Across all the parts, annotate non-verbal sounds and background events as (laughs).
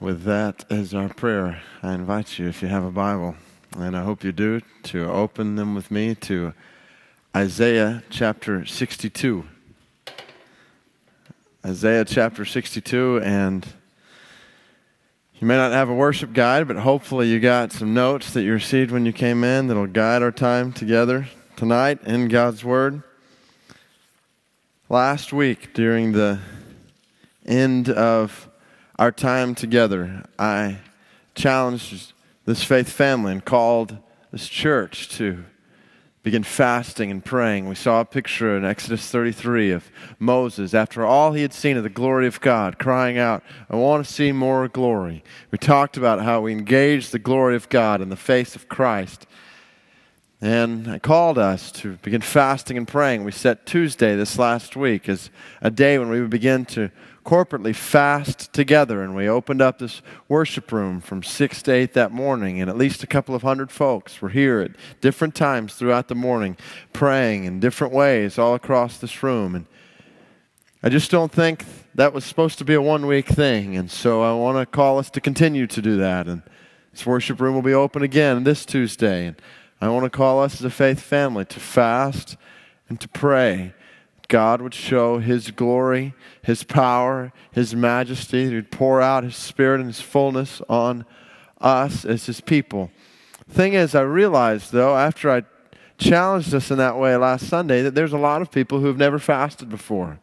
With that as our prayer, I invite you, if you have a Bible, and I hope you do, to open them with me to Isaiah chapter 62. Isaiah chapter 62, and you may not have a worship guide, but hopefully you got some notes that you received when you came in that'll guide our time together tonight in God's Word. Last week, during the end of our time together, I challenged this faith family and called this church to begin fasting and praying. We saw a picture in Exodus 33 of Moses, after all he had seen of the glory of God, crying out, I want to see more glory. We talked about how we engage the glory of God in the face of Christ. And I called us to begin fasting and praying. We set Tuesday this last week as a day when we would begin to corporately fast together. And we opened up this worship room from 6 to 8 that morning. And at least a couple of hundred folks were here at different times throughout the morning, praying in different ways all across this room. And I just don't think that was supposed to be a one week thing. And so I want to call us to continue to do that. And this worship room will be open again this Tuesday. And I want to call us as a faith family to fast and to pray God would show His glory, His power, His majesty. He would pour out His Spirit and His fullness on us as His people. Thing is, I realized, though, after I challenged us in that way last Sunday, that there's a lot of people who have never fasted before.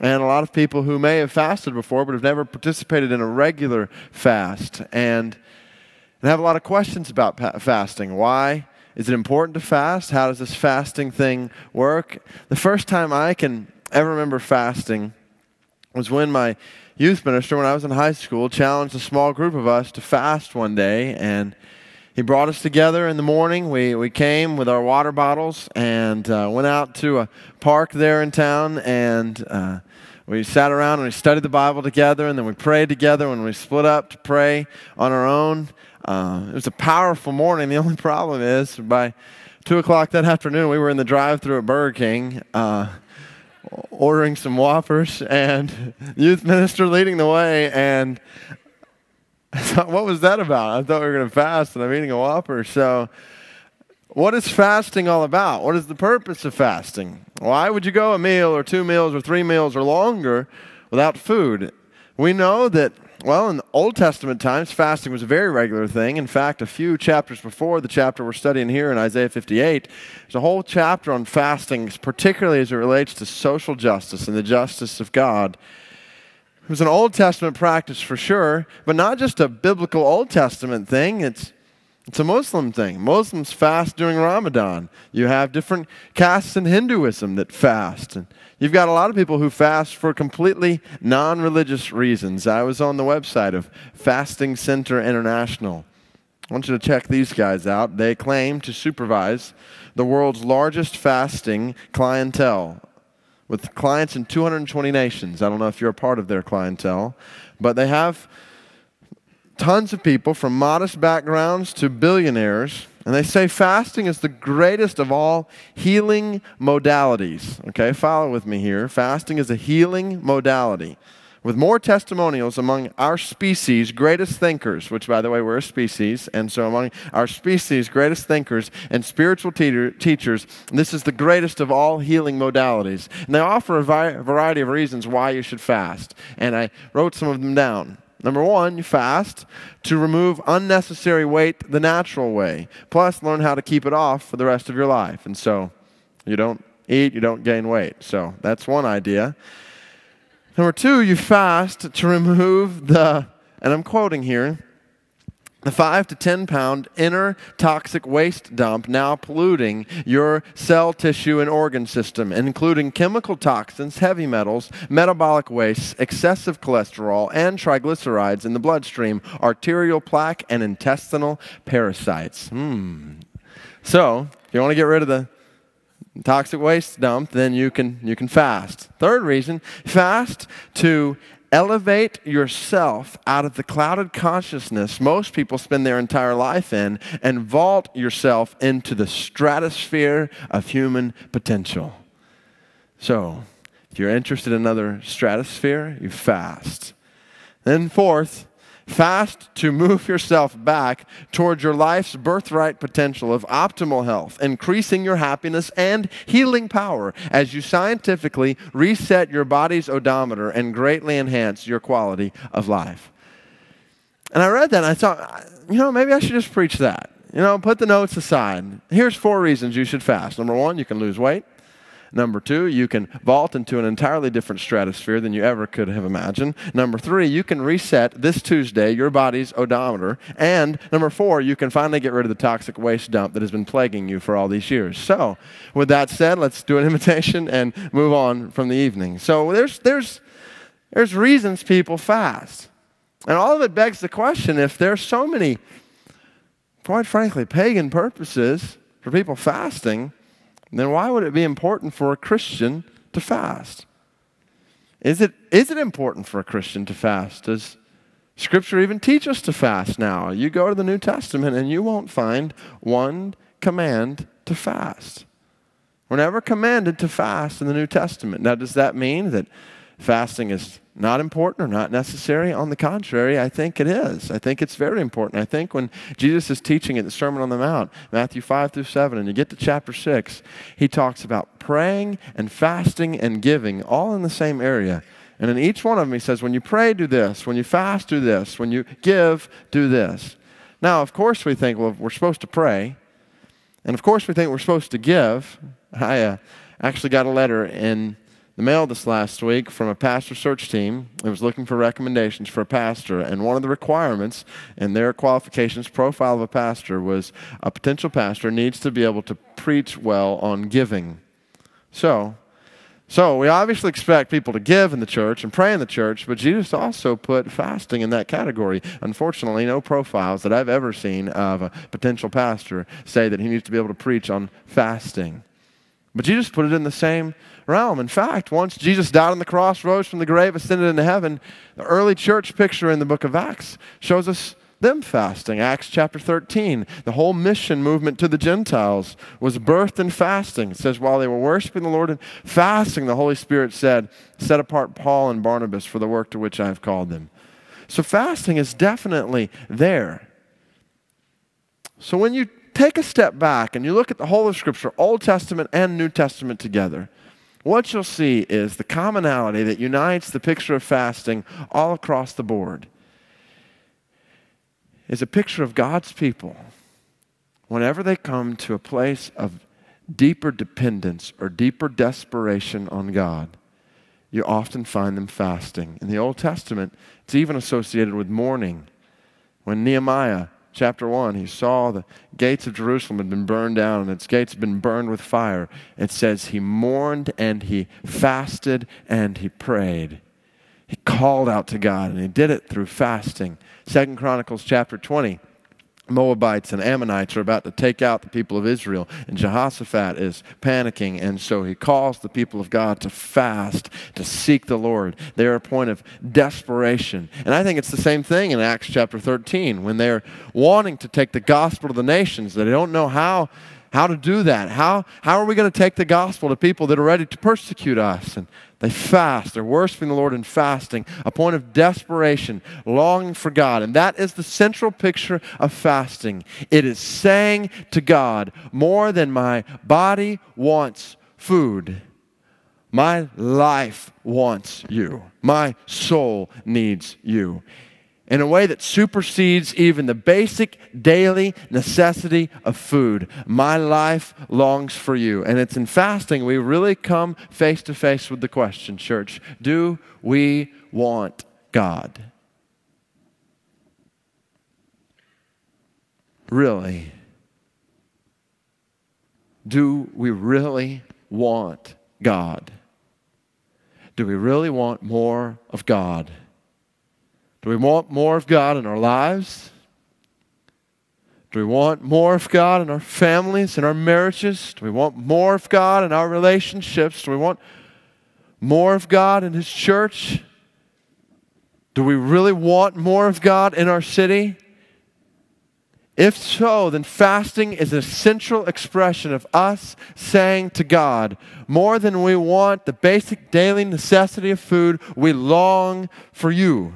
And a lot of people who may have fasted before but have never participated in a regular fast and, and have a lot of questions about fasting. Why? Is it important to fast? How does this fasting thing work? The first time I can ever remember fasting was when my youth minister, when I was in high school, challenged a small group of us to fast one day. And he brought us together in the morning. We, we came with our water bottles and uh, went out to a park there in town. And uh, we sat around and we studied the Bible together. And then we prayed together. When we split up to pray on our own, uh, it was a powerful morning. The only problem is by two o'clock that afternoon, we were in the drive-through at Burger King, uh, ordering some Whoppers, and (laughs) youth minister leading the way. And (laughs) I thought, what was that about? I thought we were going to fast, and I'm eating a Whopper. So, what is fasting all about? What is the purpose of fasting? Why would you go a meal or two meals or three meals or longer without food? We know that well, in the Old Testament times, fasting was a very regular thing. In fact, a few chapters before the chapter we're studying here in Isaiah 58, there's a whole chapter on fasting, particularly as it relates to social justice and the justice of God. It was an Old Testament practice for sure, but not just a biblical Old Testament thing. It's it's a Muslim thing. Muslims fast during Ramadan. You have different castes in Hinduism that fast. And You've got a lot of people who fast for completely non religious reasons. I was on the website of Fasting Center International. I want you to check these guys out. They claim to supervise the world's largest fasting clientele with clients in 220 nations. I don't know if you're a part of their clientele, but they have tons of people from modest backgrounds to billionaires and they say fasting is the greatest of all healing modalities. Okay, follow with me here. Fasting is a healing modality. With more testimonials among our species' greatest thinkers, which, by the way, we're a species, and so among our species' greatest thinkers and spiritual te- teachers, this is the greatest of all healing modalities. And they offer a vi- variety of reasons why you should fast. And I wrote some of them down. Number one, you fast to remove unnecessary weight the natural way, plus learn how to keep it off for the rest of your life. And so you don't eat, you don't gain weight. So that's one idea. Number two, you fast to remove the, and I'm quoting here, the five to 10 pound inner toxic waste dump now polluting your cell tissue and organ system, including chemical toxins, heavy metals, metabolic wastes, excessive cholesterol, and triglycerides in the bloodstream, arterial plaque, and intestinal parasites. Hmm. So, if you want to get rid of the toxic waste dump, then you can, you can fast. Third reason, fast to elevate yourself out of the clouded consciousness most people spend their entire life in and vault yourself into the stratosphere of human potential. So, if you're interested in another stratosphere, you fast. Then, fourth, Fast to move yourself back towards your life's birthright potential of optimal health, increasing your happiness and healing power as you scientifically reset your body's odometer and greatly enhance your quality of life. And I read that and I thought, you know, maybe I should just preach that. You know, put the notes aside. Here's four reasons you should fast. Number one, you can lose weight. Number two, you can vault into an entirely different stratosphere than you ever could have imagined. Number three, you can reset this Tuesday your body's odometer. And number four, you can finally get rid of the toxic waste dump that has been plaguing you for all these years. So, with that said, let's do an (laughs) invitation and move on from the evening. So, there's, there's, there's reasons people fast. And all of it begs the question if there's so many, quite frankly, pagan purposes for people fasting, then why would it be important for a Christian to fast? Is it, is it important for a Christian to fast? Does Scripture even teach us to fast now? You go to the New Testament and you won't find one command to fast. We're never commanded to fast in the New Testament. Now, does that mean that fasting is not important or not necessary. On the contrary, I think it is. I think it's very important. I think when Jesus is teaching at the Sermon on the Mount, Matthew 5 through 7, and you get to chapter 6, he talks about praying and fasting and giving all in the same area. And in each one of them, he says, when you pray, do this. When you fast, do this. When you give, do this. Now, of course, we think, well, we're supposed to pray. And of course, we think we're supposed to give. I uh, actually got a letter in the mail this last week from a pastor search team. It was looking for recommendations for a pastor, and one of the requirements in their qualifications profile of a pastor was a potential pastor needs to be able to preach well on giving. So, so we obviously expect people to give in the church and pray in the church, but Jesus also put fasting in that category. Unfortunately, no profiles that I've ever seen of a potential pastor say that he needs to be able to preach on fasting. But Jesus put it in the same realm. In fact, once Jesus died on the cross, rose from the grave, ascended into heaven, the early church picture in the book of Acts shows us them fasting. Acts chapter 13. The whole mission movement to the Gentiles was birthed in fasting. It says, while they were worshiping the Lord and fasting, the Holy Spirit said, Set apart Paul and Barnabas for the work to which I have called them. So fasting is definitely there. So when you take a step back and you look at the whole of Scripture, Old Testament and New Testament together, what you'll see is the commonality that unites the picture of fasting all across the board is a picture of God's people whenever they come to a place of deeper dependence or deeper desperation on God. You often find them fasting. In the Old Testament, it's even associated with mourning. When Nehemiah chapter 1, he saw the gates of Jerusalem had been burned down and its gates had been burned with fire. It says he mourned and he fasted and he prayed. He called out to God and he did it through fasting. Second Chronicles chapter 20 Moabites and Ammonites are about to take out the people of Israel, and Jehoshaphat is panicking, and so he calls the people of God to fast, to seek the Lord. They're a point of desperation. And I think it's the same thing in Acts chapter 13 when they're wanting to take the gospel to the nations. They don't know how how to do that. How, how are we going to take the gospel to people that are ready to persecute us? And they fast. They're worshiping the Lord in fasting, a point of desperation, longing for God. And that is the central picture of fasting. It is saying to God, more than my body wants food, my life wants you. My soul needs you in a way that supersedes even the basic daily necessity of food. My life longs for you. And it's in fasting we really come face to face with the question, church do we want God? Really? Do we really want God? Do we really want more of God? Do we want more of God in our lives? Do we want more of God in our families, in our marriages? Do we want more of God in our relationships? Do we want more of God in His church? Do we really want more of God in our city? If so, then fasting is a central expression of us saying to God, more than we want the basic daily necessity of food, we long for you.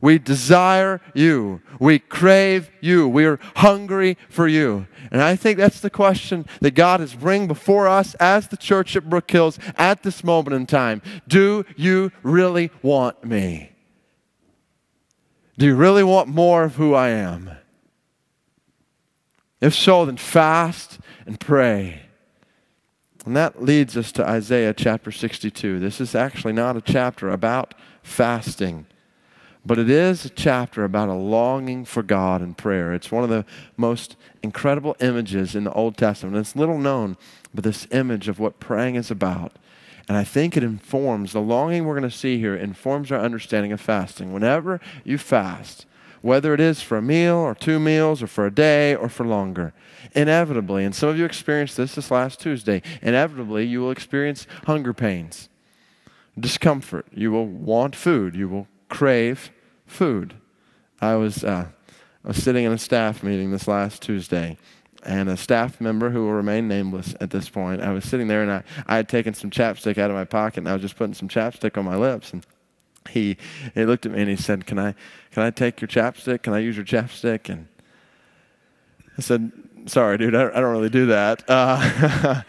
We desire you. We crave you. We are hungry for you. And I think that's the question that God is bringing before us as the church at Brook Hills at this moment in time. Do you really want me? Do you really want more of who I am? If so, then fast and pray. And that leads us to Isaiah chapter 62. This is actually not a chapter about fasting, but it is a chapter about a longing for God and prayer. It's one of the most incredible images in the Old Testament. It's little known, but this image of what praying is about. And I think it informs the longing we're going to see here, informs our understanding of fasting. Whenever you fast, whether it is for a meal or two meals or for a day or for longer, inevitably, and some of you experienced this this last Tuesday, inevitably you will experience hunger pains, discomfort. You will want food. You will crave food. I was, uh, I was sitting in a staff meeting this last Tuesday, and a staff member who will remain nameless at this point, I was sitting there and I, I had taken some chapstick out of my pocket and I was just putting some chapstick on my lips. And he, he looked at me and he said, can I, can I take your chapstick? Can I use your chapstick? And I said, sorry, dude, I, I don't really do that. Uh,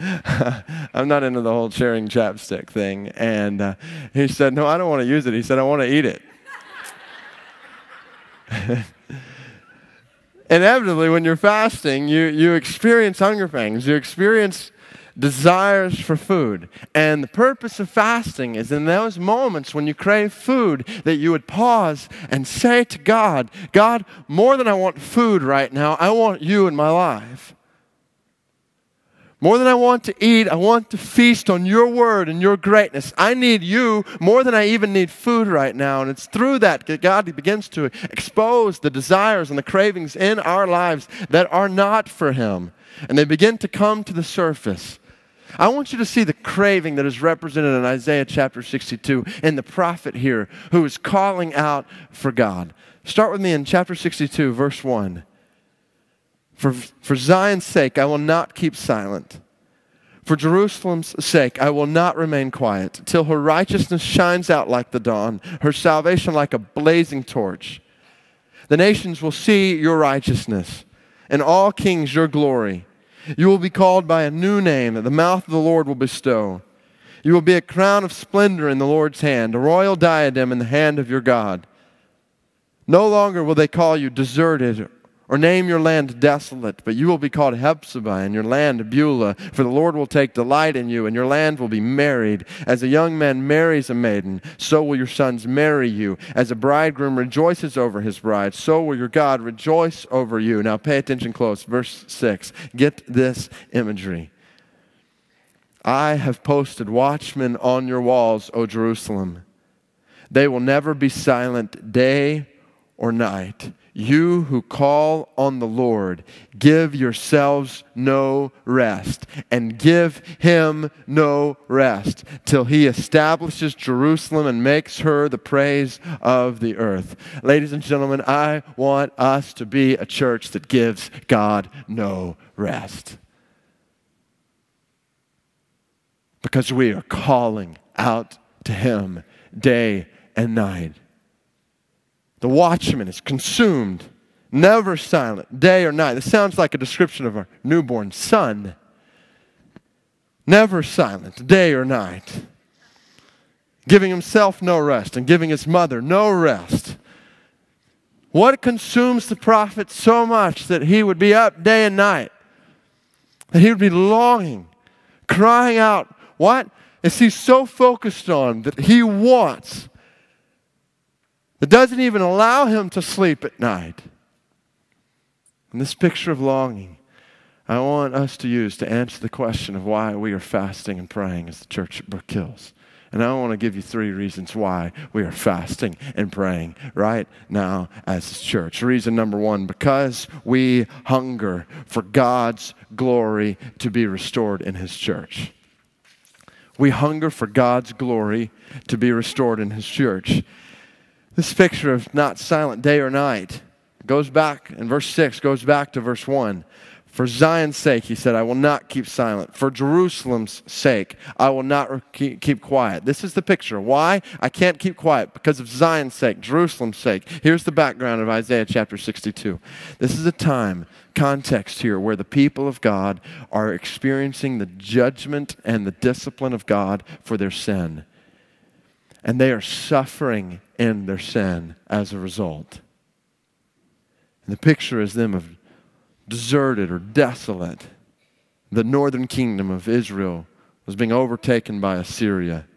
(laughs) I'm not into the whole sharing chapstick thing. And uh, he said, No, I don't want to use it. He said, I want to eat it. (laughs) Inevitably, when you're fasting, you, you experience hunger pangs. You experience desires for food. And the purpose of fasting is in those moments when you crave food that you would pause and say to God, God, more than I want food right now, I want you in my life. More than I want to eat, I want to feast on your word and your greatness. I need you more than I even need food right now. And it's through that that God begins to expose the desires and the cravings in our lives that are not for Him. And they begin to come to the surface. I want you to see the craving that is represented in Isaiah chapter 62 in the prophet here who is calling out for God. Start with me in chapter 62, verse 1. For, for Zion's sake, I will not keep silent. For Jerusalem's sake, I will not remain quiet till her righteousness shines out like the dawn, her salvation like a blazing torch. The nations will see your righteousness, and all kings your glory. You will be called by a new name that the mouth of the Lord will bestow. You will be a crown of splendor in the Lord's hand, a royal diadem in the hand of your God. No longer will they call you deserted or name your land desolate, but you will be called Hephzibah, and your land Beulah, for the Lord will take delight in you, and your land will be married. As a young man marries a maiden, so will your sons marry you. As a bridegroom rejoices over his bride, so will your God rejoice over you. Now pay attention close. Verse 6. Get this imagery. I have posted watchmen on your walls, O Jerusalem. They will never be silent day or night. You who call on the Lord, give yourselves no rest, and give him no rest till he establishes Jerusalem and makes her the praise of the earth. Ladies and gentlemen, I want us to be a church that gives God no rest. Because we are calling out to him day and night. The watchman is consumed, never silent, day or night. This sounds like a description of our newborn son. Never silent, day or night. Giving himself no rest and giving his mother no rest. What consumes the prophet so much that he would be up day and night? That he would be longing, crying out, What is he so focused on that he wants it doesn't even allow him to sleep at night. And this picture of longing, I want us to use to answer the question of why we are fasting and praying as the church at Brook Hills. And I want to give you three reasons why we are fasting and praying right now as a church. Reason number one because we hunger for God's glory to be restored in His church. We hunger for God's glory to be restored in His church. This picture of not silent day or night goes back, in verse 6, goes back to verse 1. For Zion's sake, he said, I will not keep silent. For Jerusalem's sake, I will not keep quiet. This is the picture. Why? I can't keep quiet. Because of Zion's sake, Jerusalem's sake. Here's the background of Isaiah chapter 62. This is a time, context here, where the people of God are experiencing the judgment and the discipline of God for their sin. And they are suffering in their sin as a result. And the picture is them of deserted or desolate. The northern kingdom of Israel was being overtaken by Assyria.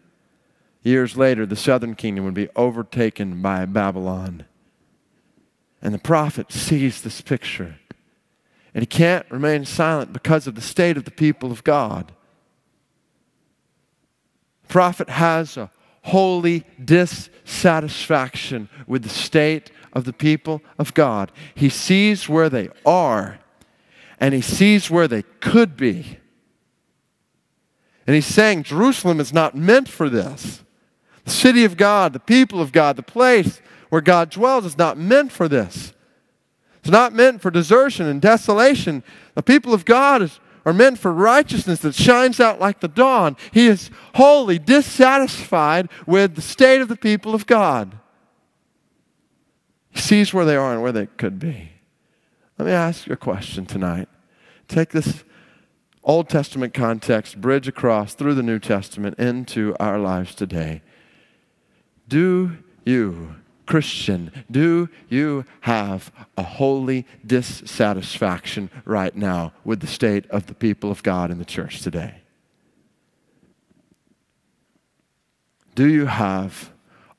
Years later, the southern kingdom would be overtaken by Babylon. And the prophet sees this picture. And he can't remain silent because of the state of the people of God. The prophet has a holy dissatisfaction with the state of the people of God. He sees where they are and he sees where they could be. And he's saying Jerusalem is not meant for this. The city of God, the people of God, the place where God dwells is not meant for this. It's not meant for desertion and desolation. The people of God is, are meant for righteousness that shines out like the dawn. He is wholly dissatisfied with the state of the people of God. He sees where they are and where they could be. Let me ask you a question tonight. Take this Old Testament context, bridge across through the New Testament into our lives today. Do you, Christian, do you have a holy dissatisfaction right now with the state of the people of God in the church today? Do you have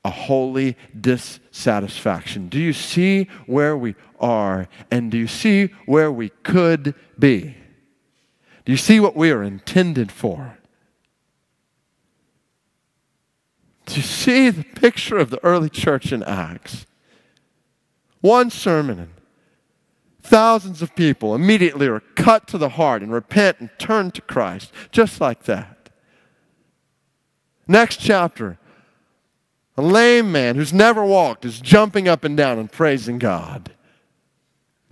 a holy dissatisfaction? Do you see where we are and do you see where we could be? Do you see what we are intended for? Do you see the picture of the early church in Acts? One sermon and thousands of people immediately are cut to the heart and repent and turn to Christ, just like that. Next chapter, a lame man who's never walked is jumping up and down and praising God.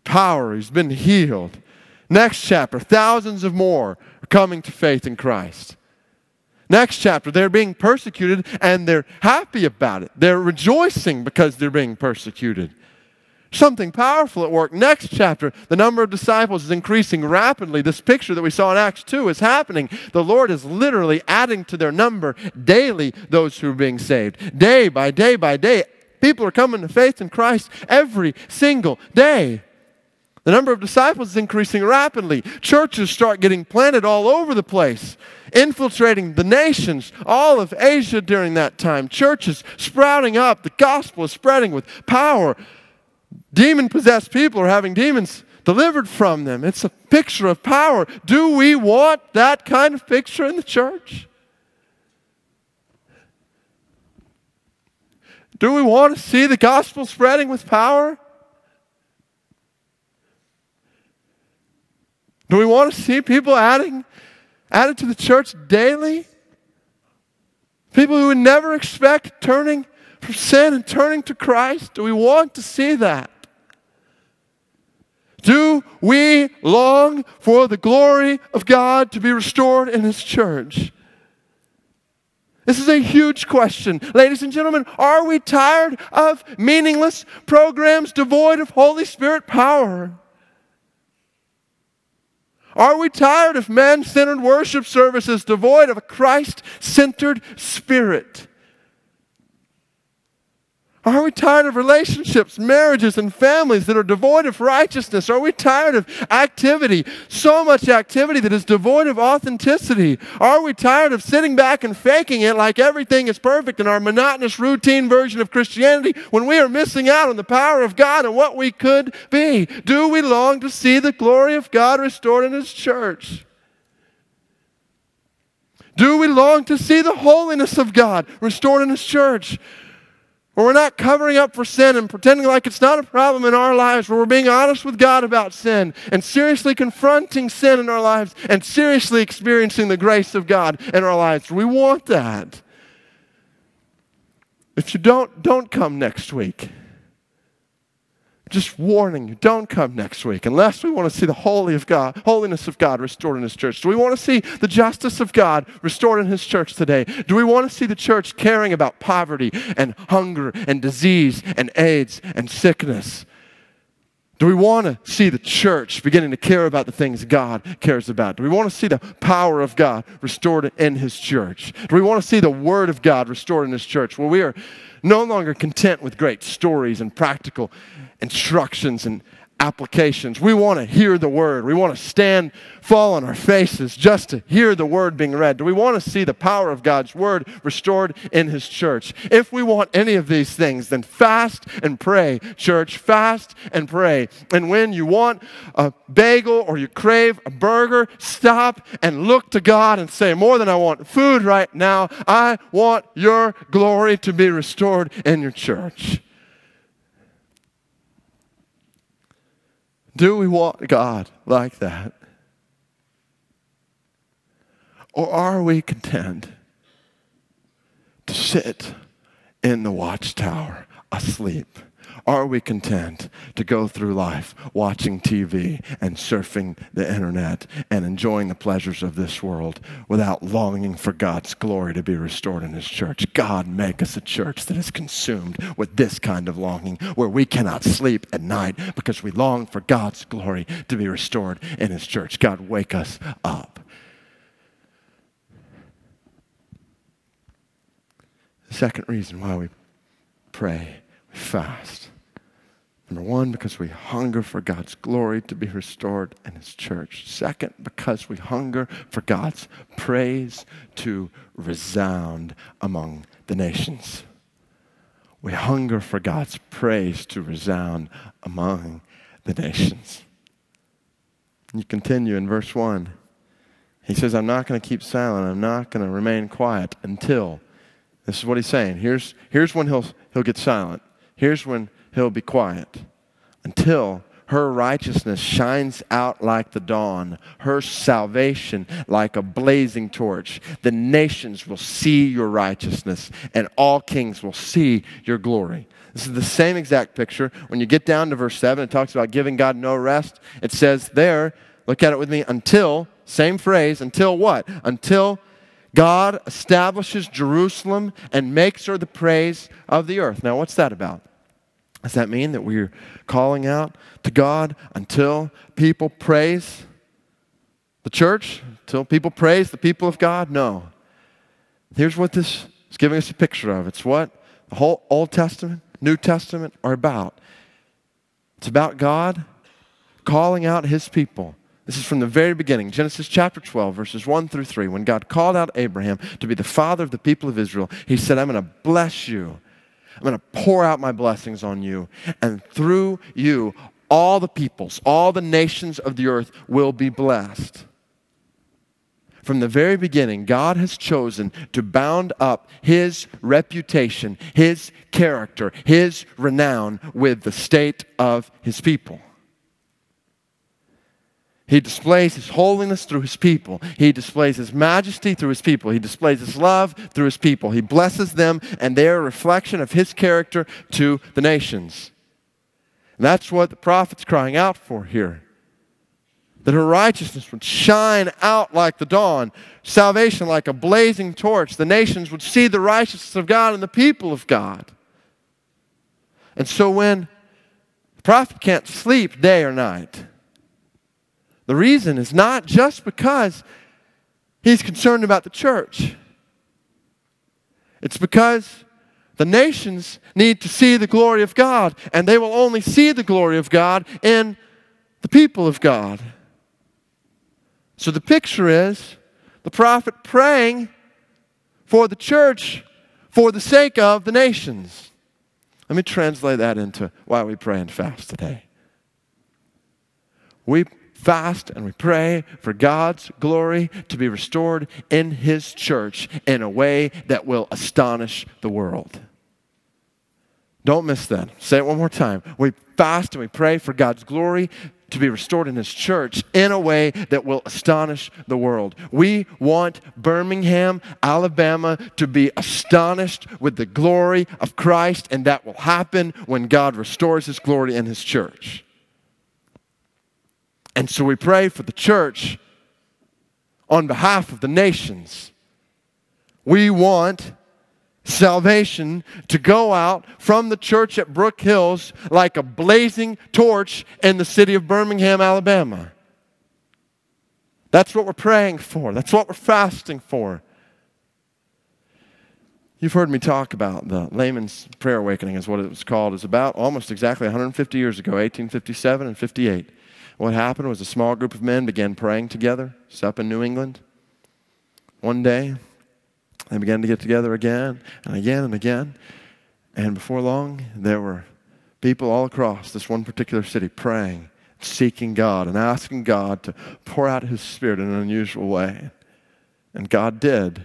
Power, he's been healed. Next chapter, thousands of more are coming to faith in Christ. Next chapter, they're being persecuted and they're happy about it. They're rejoicing because they're being persecuted something powerful at work. Next chapter, the number of disciples is increasing rapidly. This picture that we saw in Acts 2 is happening. The Lord is literally adding to their number daily those who are being saved. Day by day by day, people are coming to faith in Christ every single day. The number of disciples is increasing rapidly. Churches start getting planted all over the place, infiltrating the nations, all of Asia during that time. Churches sprouting up. The gospel is spreading with power. Demon possessed people are having demons delivered from them. It's a picture of power. Do we want that kind of picture in the church? Do we want to see the gospel spreading with power? Do we want to see people adding added to the church daily? People who would never expect turning from sin and turning to Christ? Do we want to see that? Do we long for the glory of God to be restored in His church? This is a huge question. Ladies and gentlemen, are we tired of meaningless programs devoid of Holy Spirit power? Are we tired of man centered worship services devoid of a Christ centered spirit? Are we tired of relationships, marriages, and families that are devoid of righteousness? Are we tired of activity, so much activity that is devoid of authenticity? Are we tired of sitting back and faking it like everything is perfect in our monotonous, routine version of Christianity when we are missing out on the power of God and what we could be? Do we long to see the glory of God restored in His church? Do we long to see the holiness of God restored in His church? Where we're not covering up for sin and pretending like it's not a problem in our lives, where we're being honest with God about sin and seriously confronting sin in our lives and seriously experiencing the grace of God in our lives. We want that. If you don't, don't come next week. Just warning you, don't come next week unless we want to see the holy of God, holiness of God restored in His church. Do we want to see the justice of God restored in His church today? Do we want to see the church caring about poverty and hunger and disease and AIDS and sickness? Do we want to see the church beginning to care about the things God cares about? Do we want to see the power of God restored in His church? Do we want to see the Word of God restored in His church? Well, we are no longer content with great stories and practical instructions and applications. We want to hear the word. We want to stand, fall on our faces just to hear the word being read. Do we want to see the power of God's word restored in his church? If we want any of these things, then fast and pray, church. Fast and pray. And when you want a bagel or you crave a burger, stop and look to God and say, More than I want food right now, I want your glory to be restored in your church. Do we want God like that? Or are we content to sit in the watchtower asleep? Are we content to go through life watching TV and surfing the internet and enjoying the pleasures of this world without longing for God's glory to be restored in His church? God, make us a church that is consumed with this kind of longing where we cannot sleep at night because we long for God's glory to be restored in His church. God, wake us up. The second reason why we pray, we fast Number one, because we hunger for God's glory to be restored in His church. Second, because we hunger for God's praise to resound among the nations. We hunger for God's praise to resound among the nations. You continue in verse 1. He says, I'm not going to keep silent. I'm not going to remain quiet until. This is what he's saying. Here's, here's when he'll, he'll get silent. Here's when he'll be quiet until her righteousness shines out like the dawn, her salvation like a blazing torch. The nations will see your righteousness, and all kings will see your glory. This is the same exact picture. When you get down to verse 7, it talks about giving God no rest. It says there, look at it with me, until, same phrase, until what? Until God establishes Jerusalem and makes her the praise of the earth. Now, what's that about? Does that mean that we're calling out to God until people praise the church? Until people praise the people of God? No. Here's what this is giving us a picture of it's what the whole Old Testament, New Testament are about. It's about God calling out his people. This is from the very beginning, Genesis chapter 12, verses 1 through 3. When God called out Abraham to be the father of the people of Israel, he said, I'm going to bless you I'm going to pour out my blessings on you. And through you, all the peoples, all the nations of the earth will be blessed. From the very beginning, God has chosen to bound up His reputation, His character, His renown with the state of His people. He displays his holiness through his people. He displays his majesty through his people. He displays his love through his people. He blesses them, and they are a reflection of his character to the nations. And that's what the prophet's crying out for here. That her righteousness would shine out like the dawn, salvation like a blazing torch. The nations would see the righteousness of God and the people of God. And so when the prophet can't sleep day or night, the reason is not just because he's concerned about the church, it's because the nations need to see the glory of God, and they will only see the glory of God in the people of God. So the picture is the prophet praying for the church for the sake of the nations. Let me translate that into why we pray and fast today. We fast and we pray for God's glory to be restored in His church in a way that will astonish the world. Don't miss that. Say it one more time. We fast and we pray for God's glory to be restored in His church in a way that will astonish the world. We want Birmingham, Alabama to be astonished with the glory of Christ, and that will happen when God restores His glory in His church. And so we pray for the church on behalf of the nations. We want salvation to go out from the church at Brook Hills like a blazing torch in the city of Birmingham, Alabama. That's what we're praying for. That's what we're fasting for. You've heard me talk about the layman's prayer awakening, is what it was called. It's about almost exactly 150 years ago, 1857 and 58. What happened was a small group of men began praying together. It's up in New England. One day, they began to get together again and again and again. And before long, there were people all across this one particular city praying, seeking God, and asking God to pour out His Spirit in an unusual way. And God did.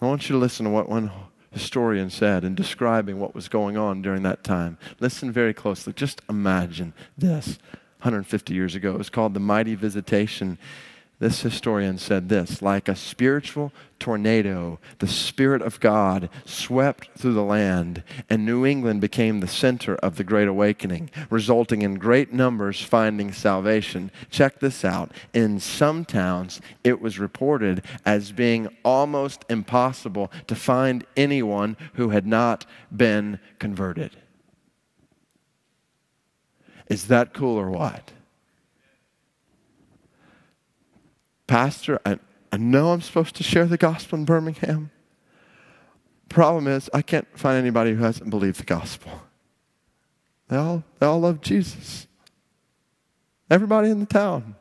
I want you to listen to what one historian said in describing what was going on during that time. Listen very closely. Just imagine this 150 years ago. It was called the Mighty Visitation this historian said this like a spiritual tornado, the Spirit of God swept through the land, and New England became the center of the Great Awakening, resulting in great numbers finding salvation. Check this out. In some towns, it was reported as being almost impossible to find anyone who had not been converted. Is that cool or what? Pastor, I, I know I'm supposed to share the gospel in Birmingham. Problem is, I can't find anybody who hasn't believed the gospel. They all, they all love Jesus. Everybody in the town.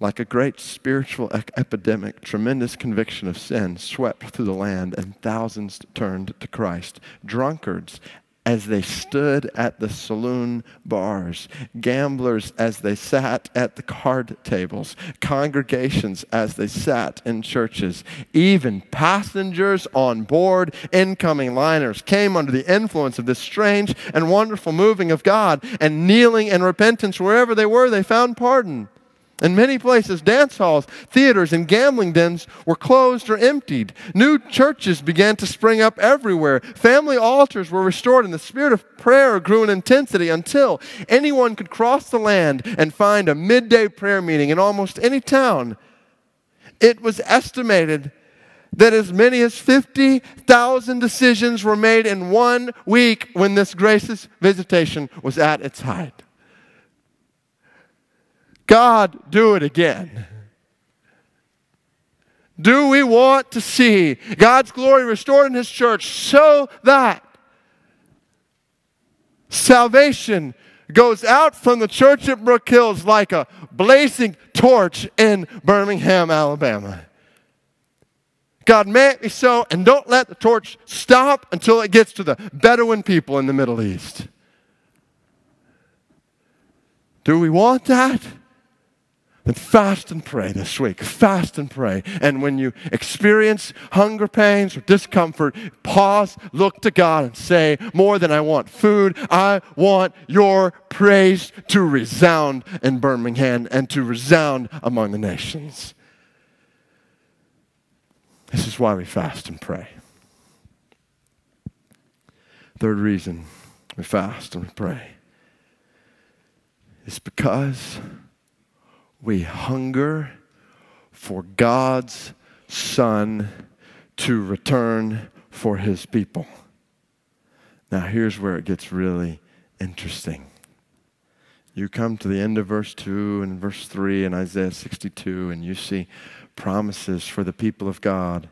Like a great spiritual epidemic, tremendous conviction of sin swept through the land, and thousands turned to Christ. Drunkards as they stood at the saloon bars, gamblers as they sat at the card tables, congregations as they sat in churches, even passengers on board incoming liners came under the influence of this strange and wonderful moving of God, and kneeling in repentance wherever they were, they found pardon. In many places, dance halls, theaters, and gambling dens were closed or emptied. New churches began to spring up everywhere. Family altars were restored, and the spirit of prayer grew in intensity until anyone could cross the land and find a midday prayer meeting in almost any town. It was estimated that as many as 50,000 decisions were made in one week when this gracious visitation was at its height. God, do it again. Do we want to see God's glory restored in His church so that salvation goes out from the church at Brook Hills like a blazing torch in Birmingham, Alabama? God, may me so, and don't let the torch stop until it gets to the Bedouin people in the Middle East. Do we want that? Then fast and pray this week. Fast and pray. And when you experience hunger pains or discomfort, pause, look to God, and say, More than I want food, I want your praise to resound in Birmingham and to resound among the nations. This is why we fast and pray. Third reason we fast and we pray is because we hunger for God's Son to return for his people. Now, here's where it gets really interesting. You come to the end of verse 2 and verse 3 in Isaiah 62, and you see promises for the people of God.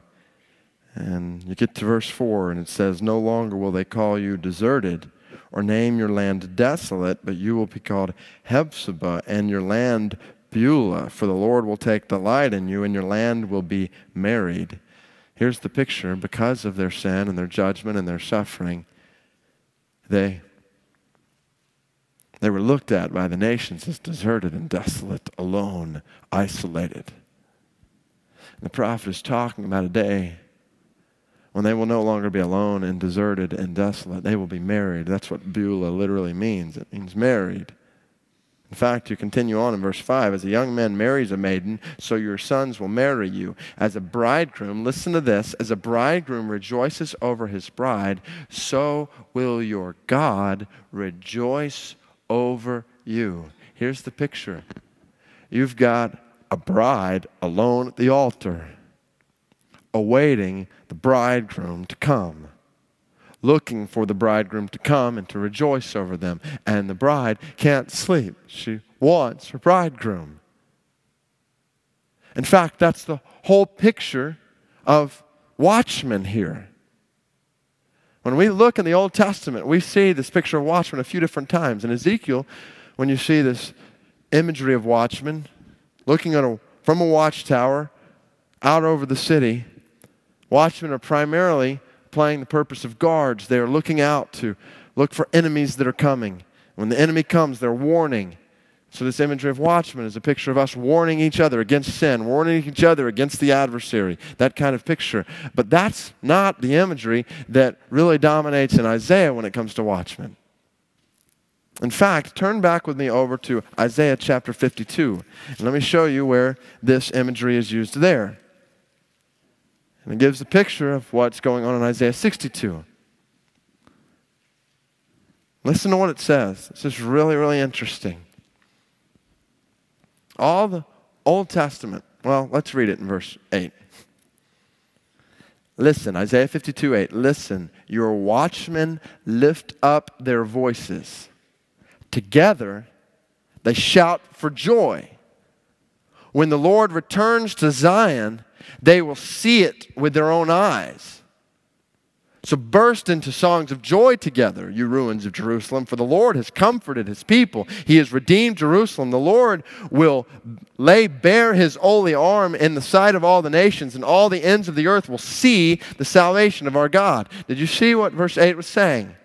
And you get to verse 4, and it says, No longer will they call you deserted or name your land desolate, but you will be called Hephzibah, and your land Beulah, for the Lord will take delight in you, and your land will be married. Here's the picture because of their sin and their judgment and their suffering, they, they were looked at by the nations as deserted and desolate, alone, isolated. And the prophet is talking about a day when they will no longer be alone and deserted and desolate. They will be married. That's what Beulah literally means. It means married. In fact, you continue on in verse 5 As a young man marries a maiden, so your sons will marry you. As a bridegroom, listen to this, as a bridegroom rejoices over his bride, so will your God rejoice over you. Here's the picture you've got a bride alone at the altar awaiting the bridegroom to come, looking for the bridegroom to come and to rejoice over them. And the bride can't sleep. She wants her bridegroom. In fact, that's the whole picture of watchmen here. When we look in the Old Testament, we see this picture of watchmen a few different times. In Ezekiel, when you see this imagery of watchmen looking a, from a watchtower out over the city, Watchmen are primarily playing the purpose of guards. They are looking out to look for enemies that are coming. When the enemy comes, they're warning. So, this imagery of watchmen is a picture of us warning each other against sin, warning each other against the adversary, that kind of picture. But that's not the imagery that really dominates in Isaiah when it comes to watchmen. In fact, turn back with me over to Isaiah chapter 52, and let me show you where this imagery is used there. And it gives a picture of what's going on in Isaiah 62. Listen to what it says. This is really, really interesting. All the Old Testament, well, let's read it in verse 8. Listen, Isaiah 52 8. Listen, your watchmen lift up their voices. Together, they shout for joy. When the Lord returns to Zion, they will see it with their own eyes. So burst into songs of joy together, you ruins of Jerusalem, for the Lord has comforted his people. He has redeemed Jerusalem. The Lord will lay bare his holy arm in the sight of all the nations, and all the ends of the earth will see the salvation of our God. Did you see what verse 8 was saying?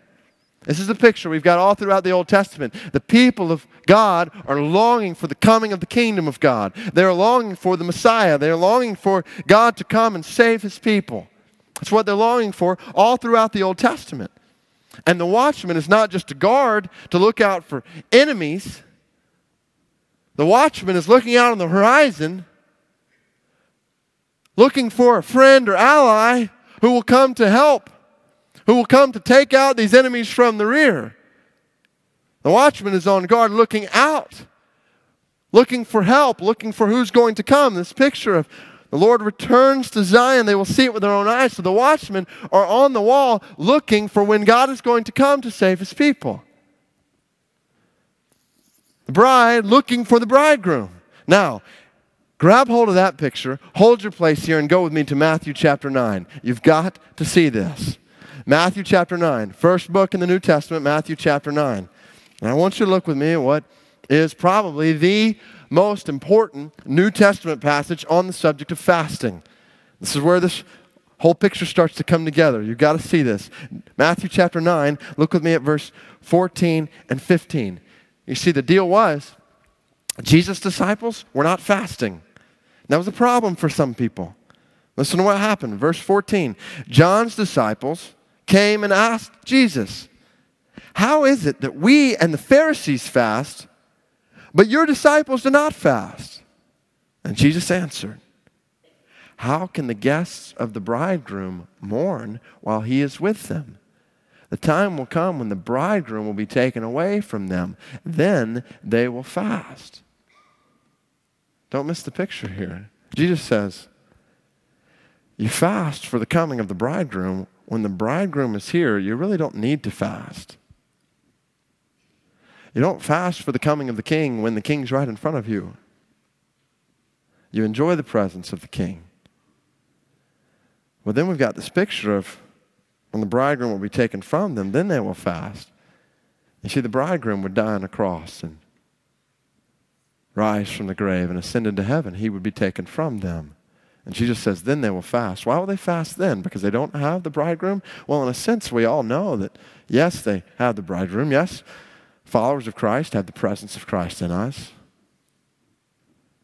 This is the picture we've got all throughout the Old Testament. The people of God are longing for the coming of the kingdom of God. They're longing for the Messiah. They're longing for God to come and save his people. That's what they're longing for all throughout the Old Testament. And the watchman is not just a guard to look out for enemies, the watchman is looking out on the horizon, looking for a friend or ally who will come to help who will come to take out these enemies from the rear. The watchman is on guard looking out, looking for help, looking for who's going to come. This picture of the Lord returns to Zion, they will see it with their own eyes. So the watchmen are on the wall looking for when God is going to come to save his people. The bride looking for the bridegroom. Now, grab hold of that picture, hold your place here, and go with me to Matthew chapter 9. You've got to see this. Matthew chapter 9, first book in the New Testament, Matthew chapter 9. And I want you to look with me at what is probably the most important New Testament passage on the subject of fasting. This is where this whole picture starts to come together. You've got to see this. Matthew chapter 9, look with me at verse 14 and 15. You see, the deal was Jesus' disciples were not fasting. That was a problem for some people. Listen to what happened. Verse 14 John's disciples came and asked Jesus, How is it that we and the Pharisees fast, but your disciples do not fast? And Jesus answered, How can the guests of the bridegroom mourn while he is with them? The time will come when the bridegroom will be taken away from them. Then they will fast. Don't miss the picture here. Jesus says, You fast for the coming of the bridegroom when the bridegroom is here, you really don't need to fast. You don't fast for the coming of the king when the king's right in front of you. You enjoy the presence of the king. Well, then we've got this picture of when the bridegroom will be taken from them, then they will fast. You see, the bridegroom would die on a cross and rise from the grave and ascend into heaven. He would be taken from them. And Jesus says, then they will fast. Why will they fast then? Because they don't have the bridegroom? Well, in a sense, we all know that, yes, they have the bridegroom. Yes, followers of Christ have the presence of Christ in us.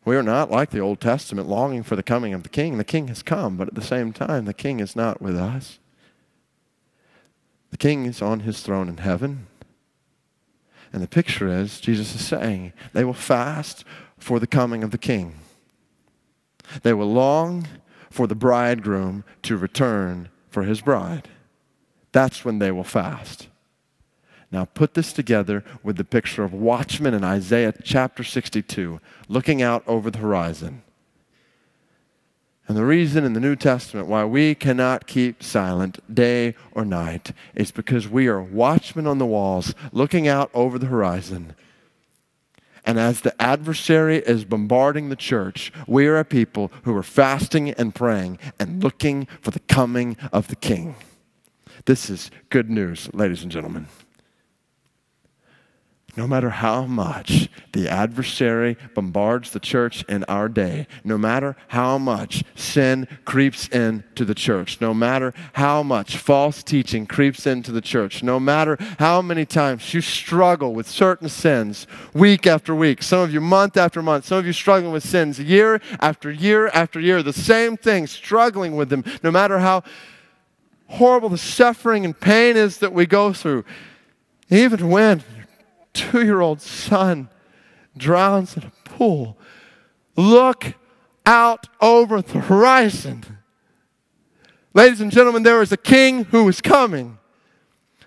We are not like the Old Testament, longing for the coming of the king. The king has come, but at the same time, the king is not with us. The king is on his throne in heaven. And the picture is Jesus is saying they will fast for the coming of the king. They will long for the bridegroom to return for his bride. That's when they will fast. Now, put this together with the picture of watchmen in Isaiah chapter 62, looking out over the horizon. And the reason in the New Testament why we cannot keep silent day or night is because we are watchmen on the walls, looking out over the horizon. And as the adversary is bombarding the church, we are a people who are fasting and praying and looking for the coming of the King. This is good news, ladies and gentlemen no matter how much the adversary bombards the church in our day, no matter how much sin creeps into the church, no matter how much false teaching creeps into the church, no matter how many times you struggle with certain sins week after week, some of you month after month, some of you struggling with sins year after year after year, the same thing, struggling with them, no matter how horrible the suffering and pain is that we go through, even when two year old son drowns in a pool. Look out over the horizon. Ladies and gentlemen, there is a king who is coming.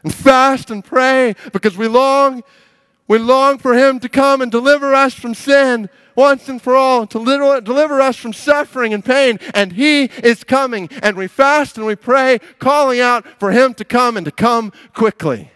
And fast and pray because we long, we long for him to come and deliver us from sin once and for all, to deliver us from suffering and pain. And he is coming. And we fast and we pray, calling out for him to come and to come quickly.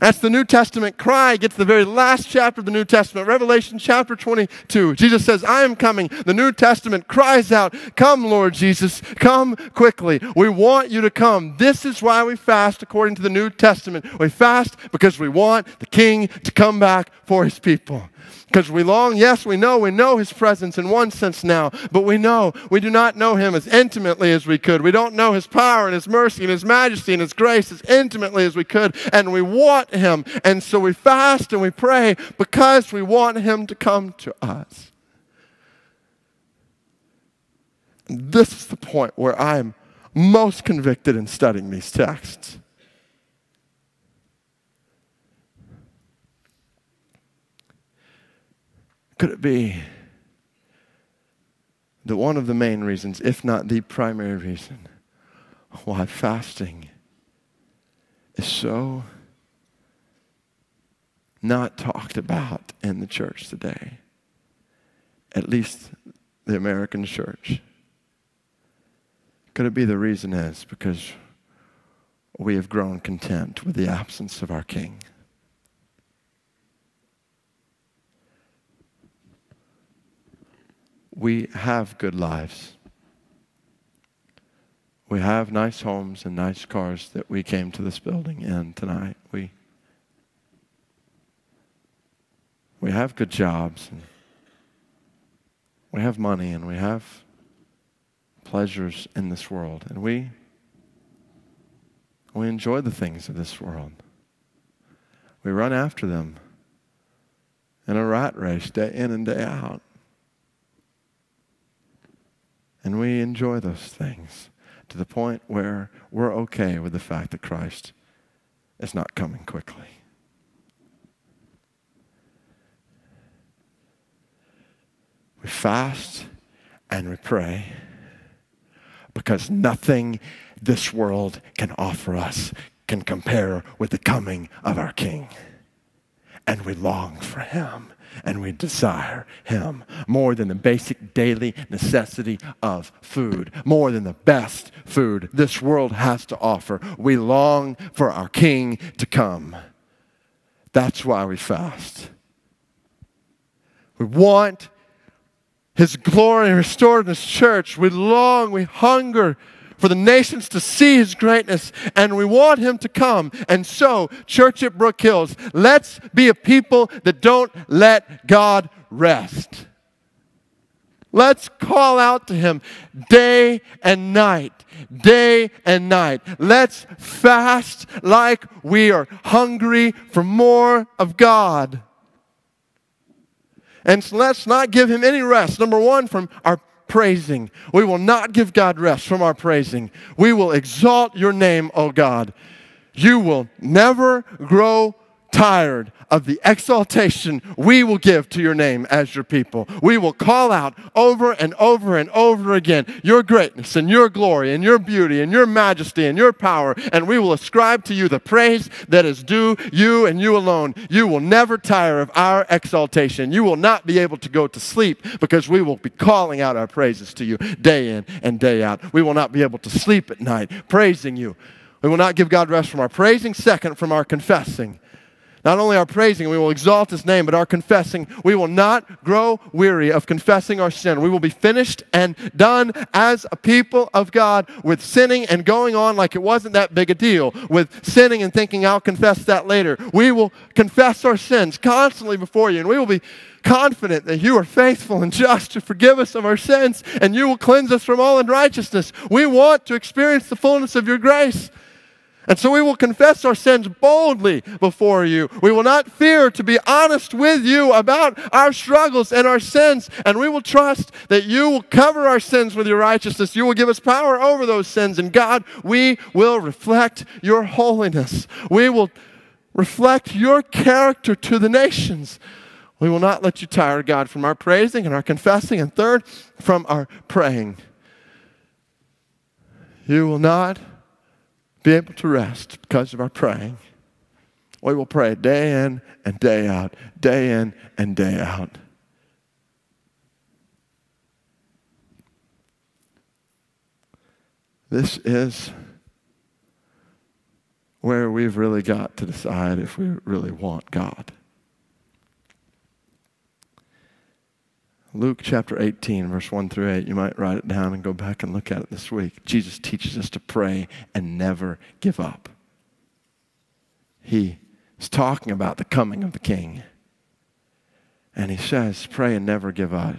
That's the New Testament cry. It gets the very last chapter of the New Testament, Revelation chapter 22. Jesus says, I am coming. The New Testament cries out, Come, Lord Jesus, come quickly. We want you to come. This is why we fast according to the New Testament. We fast because we want the King to come back for his people. Because we long, yes, we know, we know his presence in one sense now, but we know we do not know him as intimately as we could. We don't know his power and his mercy and his majesty and his grace as intimately as we could, and we want him. And so we fast and we pray because we want him to come to us. This is the point where I'm most convicted in studying these texts. Could it be that one of the main reasons, if not the primary reason, why fasting is so not talked about in the church today, at least the American church? Could it be the reason is because we have grown content with the absence of our King? We have good lives. We have nice homes and nice cars that we came to this building in tonight. We we have good jobs and we have money and we have pleasures in this world and we we enjoy the things of this world. We run after them in a rat race day in and day out. And we enjoy those things to the point where we're okay with the fact that Christ is not coming quickly. We fast and we pray because nothing this world can offer us can compare with the coming of our King. And we long for him and we desire Him more than the basic daily necessity of food, more than the best food this world has to offer. We long for our King to come. That's why we fast. We want His glory restored in His church. We long, we hunger for the nations to see his greatness, and we want him to come. And so, church at Brook Hills, let's be a people that don't let God rest. Let's call out to him day and night, day and night. Let's fast like we are hungry for more of God. And so let's not give him any rest. Number one, from our praising. We will not give God rest from our praising. We will exalt your name, O God. You will never grow tired of the exaltation we will give to your name as your people. We will call out over and over and over again your greatness and your glory and your beauty and your majesty and your power, and we will ascribe to you the praise that is due you and you alone. You will never tire of our exaltation. You will not be able to go to sleep because we will be calling out our praises to you day in and day out. We will not be able to sleep at night praising you. We will not give God rest from our praising, second, from our confessing. Not only our praising, we will exalt his name, but our confessing. We will not grow weary of confessing our sin. We will be finished and done as a people of God with sinning and going on like it wasn't that big a deal, with sinning and thinking, I'll confess that later. We will confess our sins constantly before you, and we will be confident that you are faithful and just to forgive us of our sins, and you will cleanse us from all unrighteousness. We want to experience the fullness of your grace. And so we will confess our sins boldly before you. We will not fear to be honest with you about our struggles and our sins. And we will trust that you will cover our sins with your righteousness. You will give us power over those sins. And God, we will reflect your holiness. We will reflect your character to the nations. We will not let you tire, God, from our praising and our confessing. And third, from our praying. You will not be able to rest because of our praying. We will pray day in and day out, day in and day out. This is where we've really got to decide if we really want God. Luke chapter 18, verse 1 through 8. You might write it down and go back and look at it this week. Jesus teaches us to pray and never give up. He is talking about the coming of the King. And he says, Pray and never give up.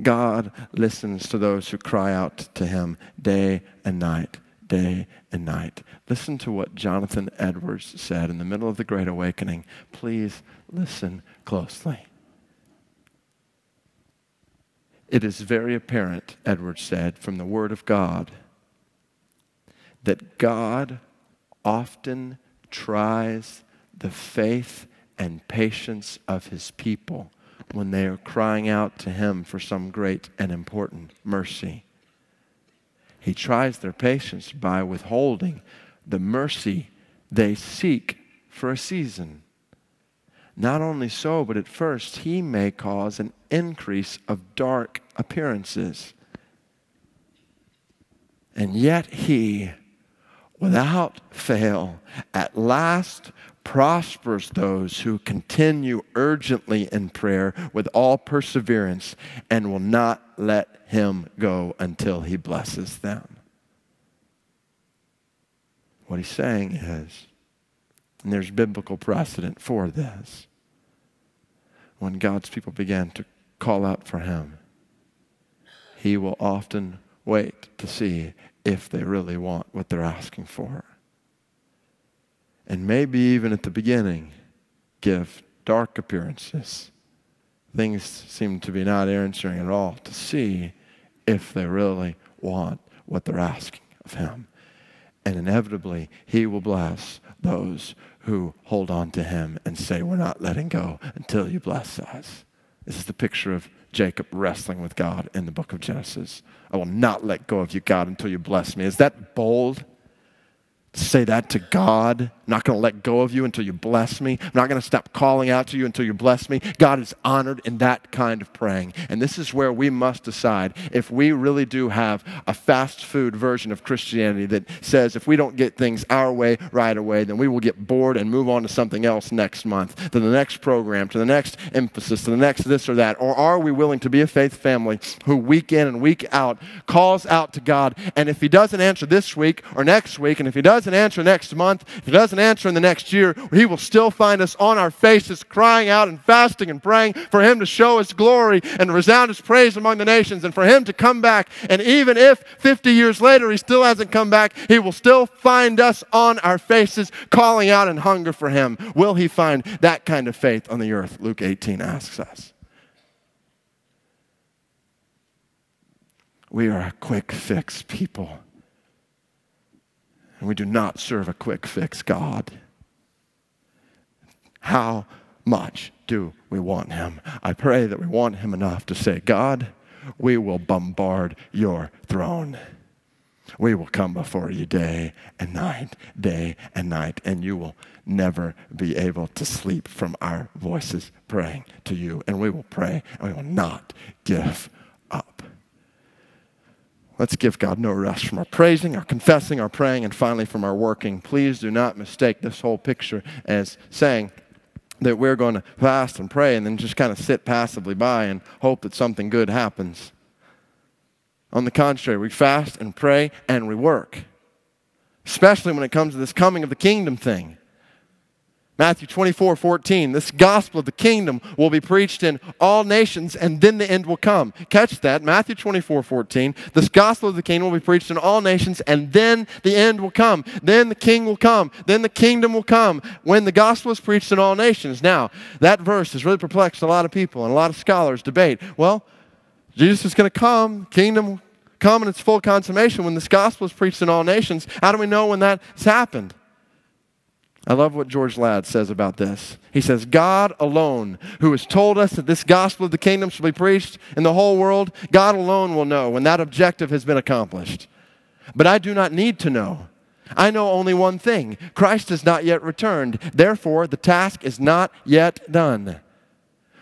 God listens to those who cry out to him day and night, day and night. Listen to what Jonathan Edwards said in the middle of the Great Awakening. Please listen closely. It is very apparent, Edwards said, from the Word of God, that God often tries the faith and patience of His people when they are crying out to Him for some great and important mercy. He tries their patience by withholding the mercy they seek for a season. Not only so, but at first, he may cause an increase of dark appearances. And yet, he, without fail, at last prospers those who continue urgently in prayer with all perseverance and will not let him go until he blesses them. What he's saying is, and there's biblical precedent for this. When God's people began to call out for Him, He will often wait to see if they really want what they're asking for. And maybe even at the beginning, give dark appearances. Things seem to be not answering at all to see if they really want what they're asking of Him. And inevitably, He will bless those who hold on to him and say, We're not letting go until you bless us. This is the picture of Jacob wrestling with God in the book of Genesis. I will not let go of you, God, until you bless me. Is that bold? Say that to God. I'm not going to let go of you until you bless me. I'm not going to stop calling out to you until you bless me. God is honored in that kind of praying. And this is where we must decide if we really do have a fast food version of Christianity that says if we don't get things our way right away, then we will get bored and move on to something else next month, to the next program, to the next emphasis, to the next this or that. Or are we willing to be a faith family who week in and week out calls out to God? And if He doesn't answer this week or next week, and if He does doesn't answer next month, if he doesn't answer in the next year, he will still find us on our faces crying out and fasting and praying for him to show his glory and resound his praise among the nations and for him to come back. And even if 50 years later he still hasn't come back, he will still find us on our faces calling out in hunger for him. Will he find that kind of faith on the earth? Luke 18 asks us. We are a quick fix people. And we do not serve a quick fix God. How much do we want Him? I pray that we want Him enough to say, God, we will bombard your throne. We will come before you day and night, day and night, and you will never be able to sleep from our voices praying to you. And we will pray and we will not give. Let's give God no rest from our praising, our confessing, our praying, and finally from our working. Please do not mistake this whole picture as saying that we're going to fast and pray and then just kind of sit passively by and hope that something good happens. On the contrary, we fast and pray and we work, especially when it comes to this coming of the kingdom thing. Matthew 24, 14. This gospel of the kingdom will be preached in all nations, and then the end will come. Catch that. Matthew 24, 14. This gospel of the kingdom will be preached in all nations, and then the end will come. Then the king will come. Then the kingdom will come when the gospel is preached in all nations. Now, that verse has really perplexed a lot of people, and a lot of scholars debate. Well, Jesus is going to come, kingdom will come in its full consummation when this gospel is preached in all nations. How do we know when that's happened? I love what George Ladd says about this. He says, God alone, who has told us that this gospel of the kingdom shall be preached in the whole world, God alone will know when that objective has been accomplished. But I do not need to know. I know only one thing Christ has not yet returned. Therefore, the task is not yet done.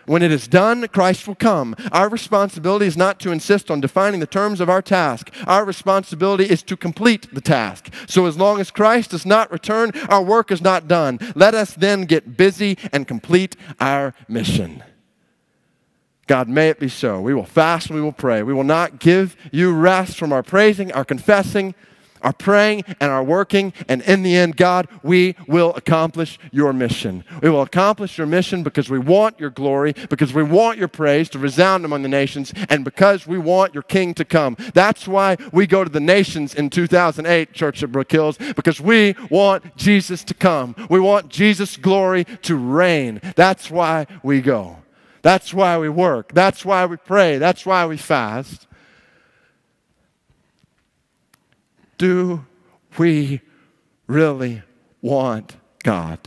When it is done, Christ will come. Our responsibility is not to insist on defining the terms of our task. Our responsibility is to complete the task. So as long as Christ does not return, our work is not done. Let us then get busy and complete our mission. God, may it be so. We will fast we will pray. We will not give you rest from our praising, our confessing, are praying and are working, and in the end, God, we will accomplish your mission. We will accomplish your mission because we want your glory, because we want your praise to resound among the nations, and because we want your king to come. That's why we go to the nations in 2008, Church of Brook Hills, because we want Jesus to come. We want Jesus' glory to reign. That's why we go. That's why we work. That's why we pray. That's why we fast. Do we really want God?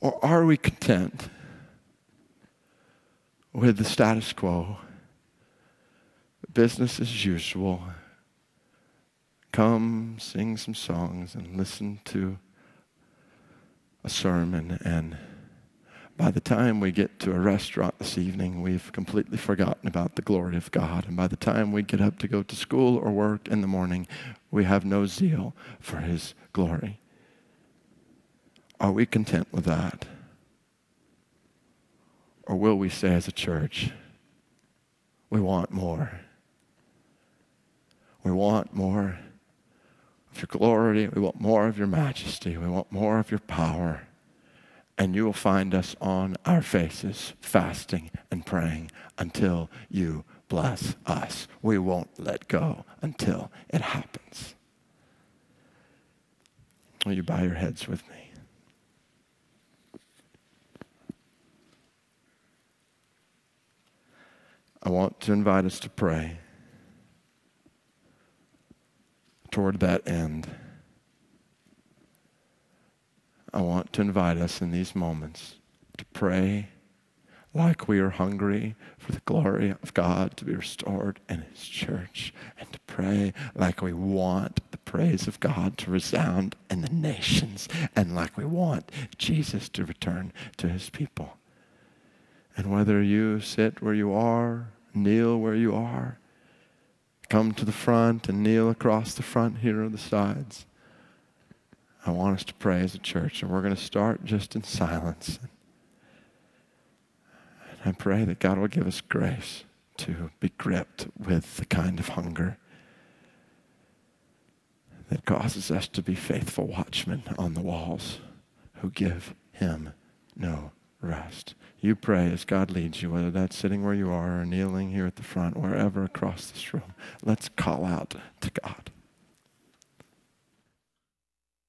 Or are we content with the status quo? Business as usual. Come, sing some songs, and listen to a sermon and by the time we get to a restaurant this evening, we've completely forgotten about the glory of God. And by the time we get up to go to school or work in the morning, we have no zeal for His glory. Are we content with that? Or will we say as a church, we want more? We want more of your glory. We want more of your majesty. We want more of your power and you will find us on our faces fasting and praying until you bless us. We won't let go until it happens. Will you bow your heads with me? I want to invite us to pray toward that end. I want to invite us in these moments to pray like we are hungry for the glory of God to be restored in His church, and to pray like we want the praise of God to resound in the nations, and like we want Jesus to return to His people. And whether you sit where you are, kneel where you are, come to the front and kneel across the front here or the sides. I want us to pray as a church, and we're going to start just in silence. And I pray that God will give us grace to be gripped with the kind of hunger that causes us to be faithful watchmen on the walls who give Him no rest. You pray as God leads you, whether that's sitting where you are or kneeling here at the front, wherever across this room. Let's call out to God.